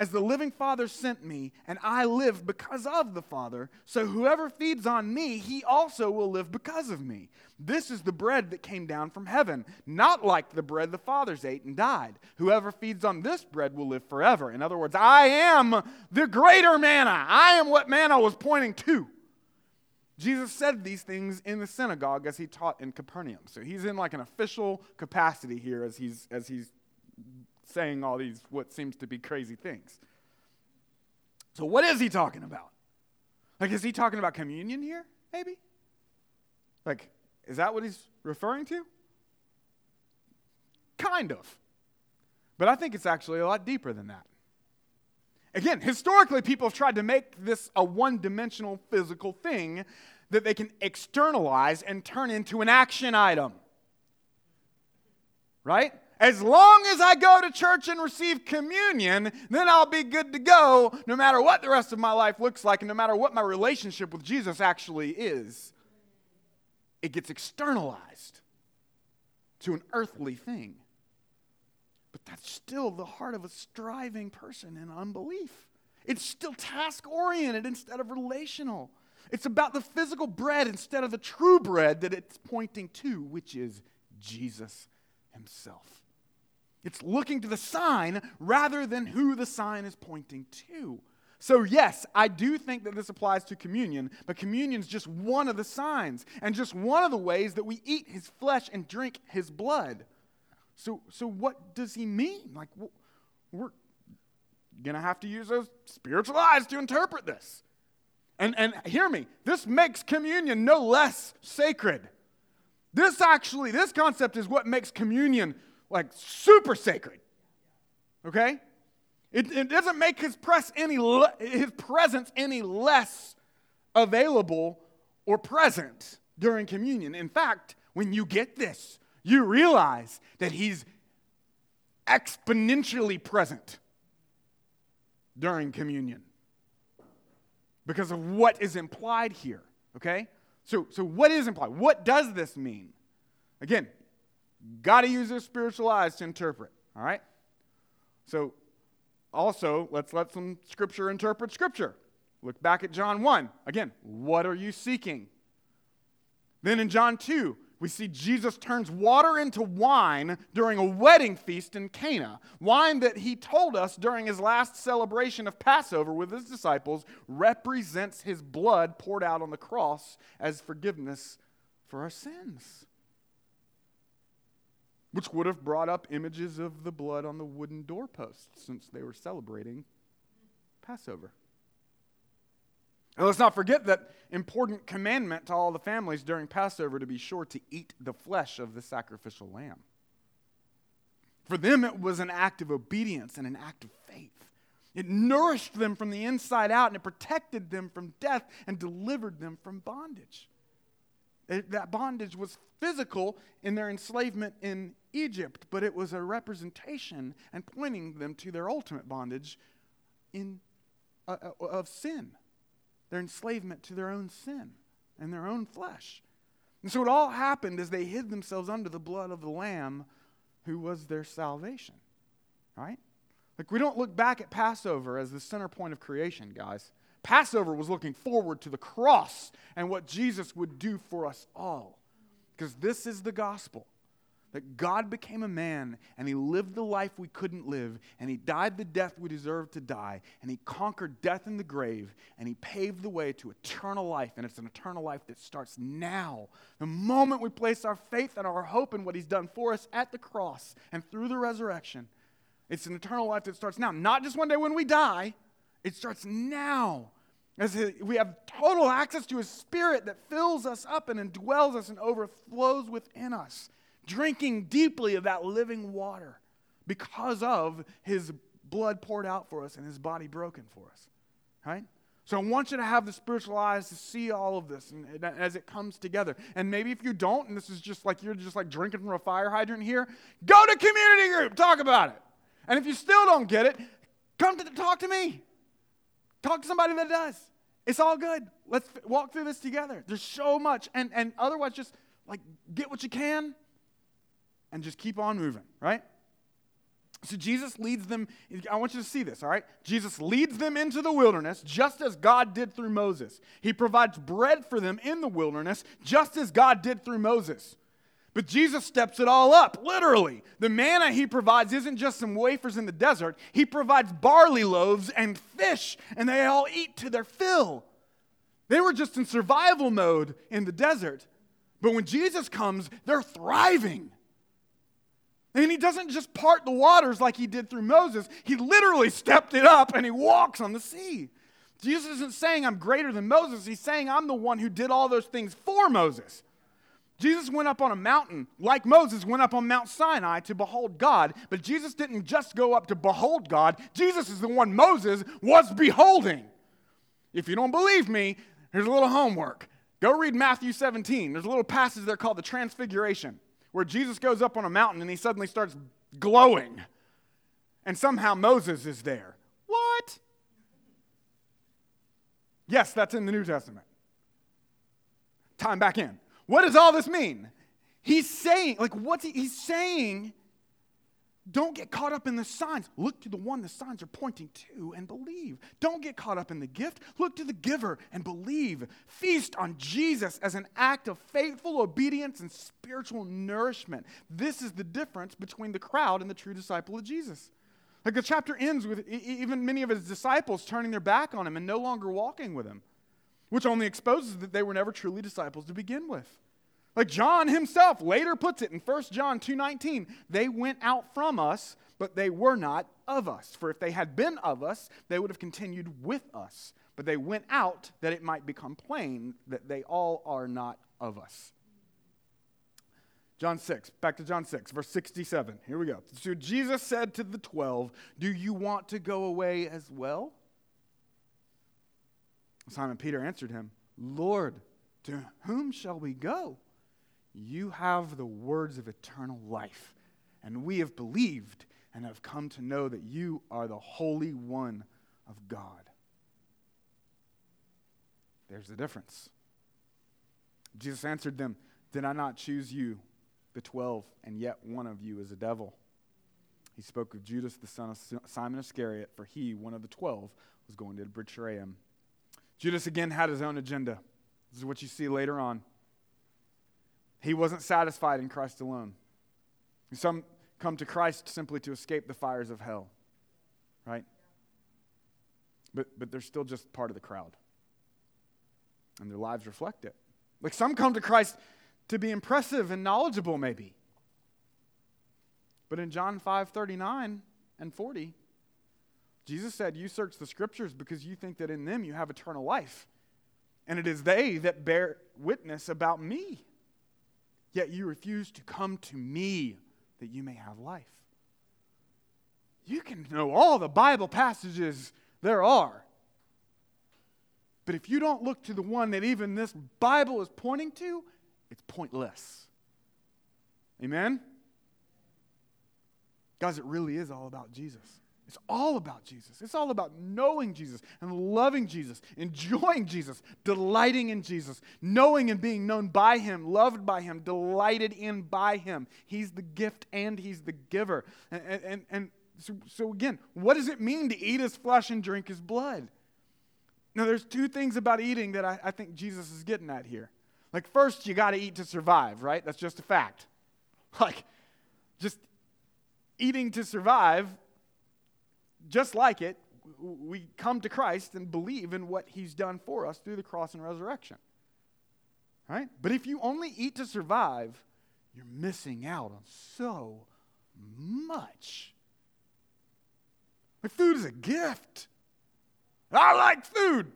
As the living Father sent me, and I live because of the Father, so whoever feeds on me, he also will live because of me. This is the bread that came down from heaven, not like the bread the fathers ate and died. Whoever feeds on this bread will live forever. In other words, I am the greater manna. I am what manna was pointing to. Jesus said these things in the synagogue as he taught in Capernaum. So he's in like an official capacity here as he's, as he's saying all these, what seems to be crazy things. So, what is he talking about? Like, is he talking about communion here, maybe? Like, is that what he's referring to? Kind of. But I think it's actually a lot deeper than that. Again, historically, people have tried to make this a one dimensional physical thing that they can externalize and turn into an action item. Right? As long as I go to church and receive communion, then I'll be good to go no matter what the rest of my life looks like and no matter what my relationship with Jesus actually is. It gets externalized to an earthly thing. But that's still the heart of a striving person in unbelief. It's still task oriented instead of relational. It's about the physical bread instead of the true bread that it's pointing to, which is Jesus himself. It's looking to the sign rather than who the sign is pointing to. So, yes, I do think that this applies to communion, but communion is just one of the signs and just one of the ways that we eat his flesh and drink his blood. So, so what does he mean? Like, we're going to have to use those spiritual eyes to interpret this. And, and hear me, this makes communion no less sacred. This actually, this concept is what makes communion like super sacred. Okay? It, it doesn't make his, press any le- his presence any less available or present during communion. In fact, when you get this, you realize that he's exponentially present during communion. because of what is implied here, okay? So, so what is implied? What does this mean? Again, got to use your spiritual eyes to interpret, all right? So, also, let's let some scripture interpret scripture. Look back at John 1. Again, what are you seeking? Then in John 2, we see Jesus turns water into wine during a wedding feast in Cana. Wine that he told us during his last celebration of Passover with his disciples represents his blood poured out on the cross as forgiveness for our sins. Which would have brought up images of the blood on the wooden doorposts since they were celebrating Passover. And let's not forget that important commandment to all the families during Passover to be sure to eat the flesh of the sacrificial lamb. For them, it was an act of obedience and an act of faith. It nourished them from the inside out and it protected them from death and delivered them from bondage. It, that bondage was physical in their enslavement in Egypt, but it was a representation and pointing them to their ultimate bondage in, uh, uh of sin their enslavement to their own sin and their own flesh. And so it all happened as they hid themselves under the blood of the Lamb who was their salvation. Right? Like, we don't look back at Passover as the center point of creation, guys. Passover was looking forward to the cross and what Jesus would do for us all. Because this is the gospel that God became a man and he lived the life we couldn't live and he died the death we deserved to die and he conquered death in the grave and he paved the way to eternal life and it's an eternal life that starts now. The moment we place our faith and our hope in what he's done for us at the cross and through the resurrection, it's an eternal life that starts now. Not just one day when we die, it starts now. As we have total access to his spirit that fills us up and indwells us and overflows within us drinking deeply of that living water because of his blood poured out for us and his body broken for us. Right? So I want you to have the spiritual eyes to see all of this and, and, as it comes together. And maybe if you don't, and this is just like you're just like drinking from a fire hydrant here, go to community group, talk about it. And if you still don't get it, come to talk to me. Talk to somebody that does. It's all good. Let's walk through this together. There's so much. And, and otherwise, just like get what you can and just keep on moving, right? So Jesus leads them, I want you to see this, all right? Jesus leads them into the wilderness just as God did through Moses. He provides bread for them in the wilderness just as God did through Moses. But Jesus steps it all up, literally. The manna he provides isn't just some wafers in the desert, he provides barley loaves and fish, and they all eat to their fill. They were just in survival mode in the desert. But when Jesus comes, they're thriving. And he doesn't just part the waters like he did through Moses, he literally stepped it up and he walks on the sea. Jesus isn't saying I'm greater than Moses, he's saying I'm the one who did all those things for Moses. Jesus went up on a mountain like Moses went up on Mount Sinai to behold God, but Jesus didn't just go up to behold God. Jesus is the one Moses was beholding. If you don't believe me, here's a little homework. Go read Matthew 17. There's a little passage there called the Transfiguration where Jesus goes up on a mountain and he suddenly starts glowing. And somehow Moses is there. What? Yes, that's in the New Testament. Time back in. What does all this mean? He's saying, like, what's he, he's saying don't get caught up in the signs. Look to the one the signs are pointing to and believe. Don't get caught up in the gift. Look to the giver and believe. Feast on Jesus as an act of faithful obedience and spiritual nourishment. This is the difference between the crowd and the true disciple of Jesus. Like the chapter ends with even many of his disciples turning their back on him and no longer walking with him, which only exposes that they were never truly disciples to begin with. Like John himself later puts it in 1 John 2:19, they went out from us, but they were not of us. For if they had been of us, they would have continued with us. But they went out that it might become plain that they all are not of us. John 6, back to John 6, verse 67. Here we go. So Jesus said to the 12, Do you want to go away as well? Simon Peter answered him, Lord, to whom shall we go? You have the words of eternal life, and we have believed and have come to know that you are the Holy One of God. There's the difference. Jesus answered them, Did I not choose you, the twelve, and yet one of you is a devil? He spoke of Judas, the son of Simon Iscariot, for he, one of the twelve, was going to betray him. Judas again had his own agenda. This is what you see later on. He wasn't satisfied in Christ alone. Some come to Christ simply to escape the fires of hell, right? But, but they're still just part of the crowd. And their lives reflect it. Like some come to Christ to be impressive and knowledgeable, maybe. But in John 5 39 and 40, Jesus said, You search the scriptures because you think that in them you have eternal life. And it is they that bear witness about me. Yet you refuse to come to me that you may have life. You can know all the Bible passages there are. But if you don't look to the one that even this Bible is pointing to, it's pointless. Amen? Guys, it really is all about Jesus. It's all about Jesus. It's all about knowing Jesus and loving Jesus, enjoying Jesus, delighting in Jesus, knowing and being known by Him, loved by Him, delighted in by Him. He's the gift and He's the giver. And, and, and so, so, again, what does it mean to eat His flesh and drink His blood? Now, there's two things about eating that I, I think Jesus is getting at here. Like, first, you got to eat to survive, right? That's just a fact. [laughs] Like, just eating to survive just like it, we come to Christ and believe in what he's done for us through the cross and resurrection. Right? But if you only eat to survive, you're missing out on so much. Like food is a gift. I like food.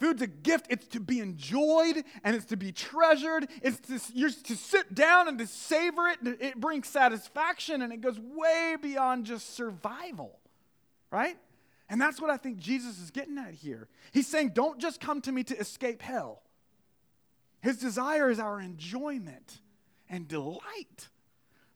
Food's a gift. It's to be enjoyed and it's to be treasured. It's to, you're to sit down and to savor it. It brings satisfaction and it goes way beyond just survival, right? And that's what I think Jesus is getting at here. He's saying, don't just come to me to escape hell. His desire is our enjoyment and delight.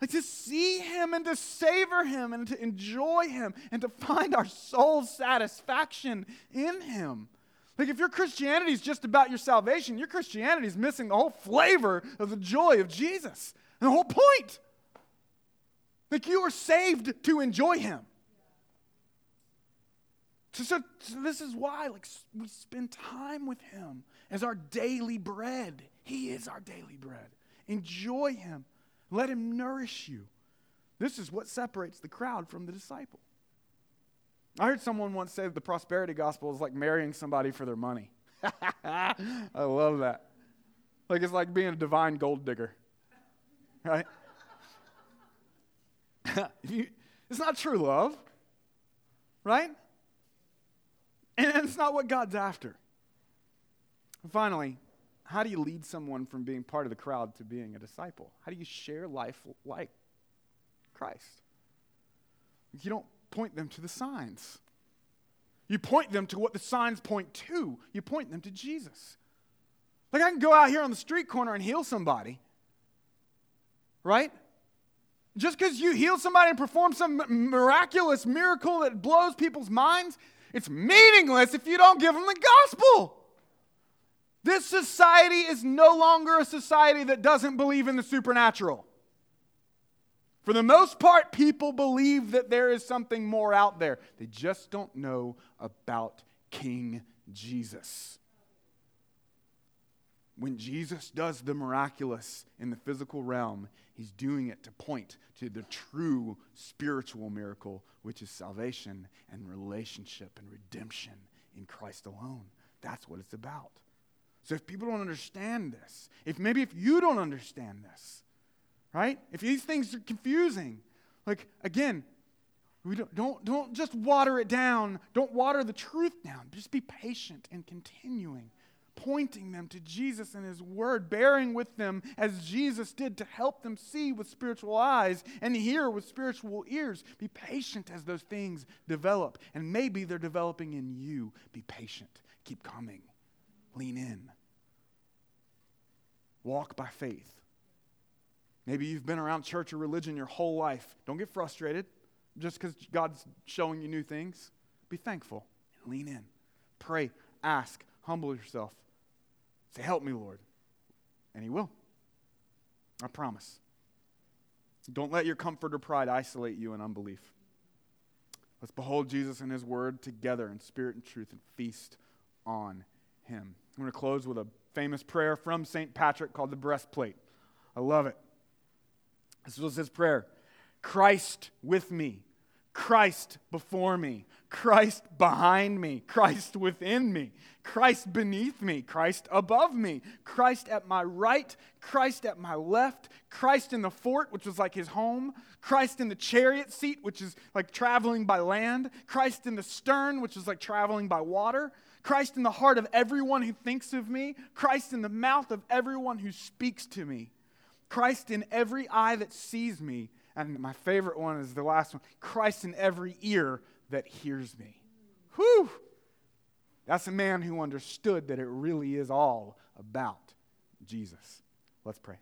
Like to see him and to savor him and to enjoy him and to find our soul's satisfaction in him. Like, if your Christianity is just about your salvation, your Christianity is missing the whole flavor of the joy of Jesus. And the whole point. Like, you are saved to enjoy Him. So, so, so, this is why like we spend time with him as our daily bread. He is our daily bread. Enjoy him. Let him nourish you. This is what separates the crowd from the disciple. I heard someone once say the prosperity gospel is like marrying somebody for their money. [laughs] I love that. Like it's like being a divine gold digger, right? [laughs] it's not true love, right? And it's not what God's after. Finally, how do you lead someone from being part of the crowd to being a disciple? How do you share life like Christ? You don't point them to the signs. You point them to what the signs point to. You point them to Jesus. Like I can go out here on the street corner and heal somebody, right? Just because you heal somebody and perform some miraculous miracle that blows people's minds, it's meaningless if you don't give them the gospel. This society is no longer a society that doesn't believe in the supernatural. For the most part, people believe that there is something more out there. They just don't know about King Jesus. When Jesus does the miraculous in the physical realm, he's doing it to point to the true spiritual miracle, which is salvation and relationship and redemption in Christ alone. That's what it's about. So if people don't understand this, if maybe if you don't understand this, right? If these things are confusing, like again, we don't, don't, don't just water it down. Don't water the truth down. Just be patient and continuing, pointing them to Jesus and His Word, bearing with them as Jesus did to help them see with spiritual eyes and hear with spiritual ears. Be patient as those things develop. And maybe they're developing in you. Be patient. Keep coming. Lean in. Walk by faith. Maybe you've been around church or religion your whole life. Don't get frustrated just because God's showing you new things. Be thankful and lean in. Pray, ask, humble yourself. Say, Help me, Lord. And He will. I promise. Don't let your comfort or pride isolate you in unbelief. Let's behold Jesus and His Word together in spirit and truth and feast on Him. I'm going to close with a famous prayer from St. Patrick called the breastplate. I love it. This was his prayer. Christ with me, Christ before me, Christ behind me, Christ within me, Christ beneath me, Christ above me, Christ at my right, Christ at my left, Christ in the fort, which was like his home, Christ in the chariot seat, which is like traveling by land, Christ in the stern, which is like traveling by water, Christ in the heart of everyone who thinks of me, Christ in the mouth of everyone who speaks to me, Christ in every eye that sees me. And my favorite one is the last one Christ in every ear that hears me. Whew! That's a man who understood that it really is all about Jesus. Let's pray.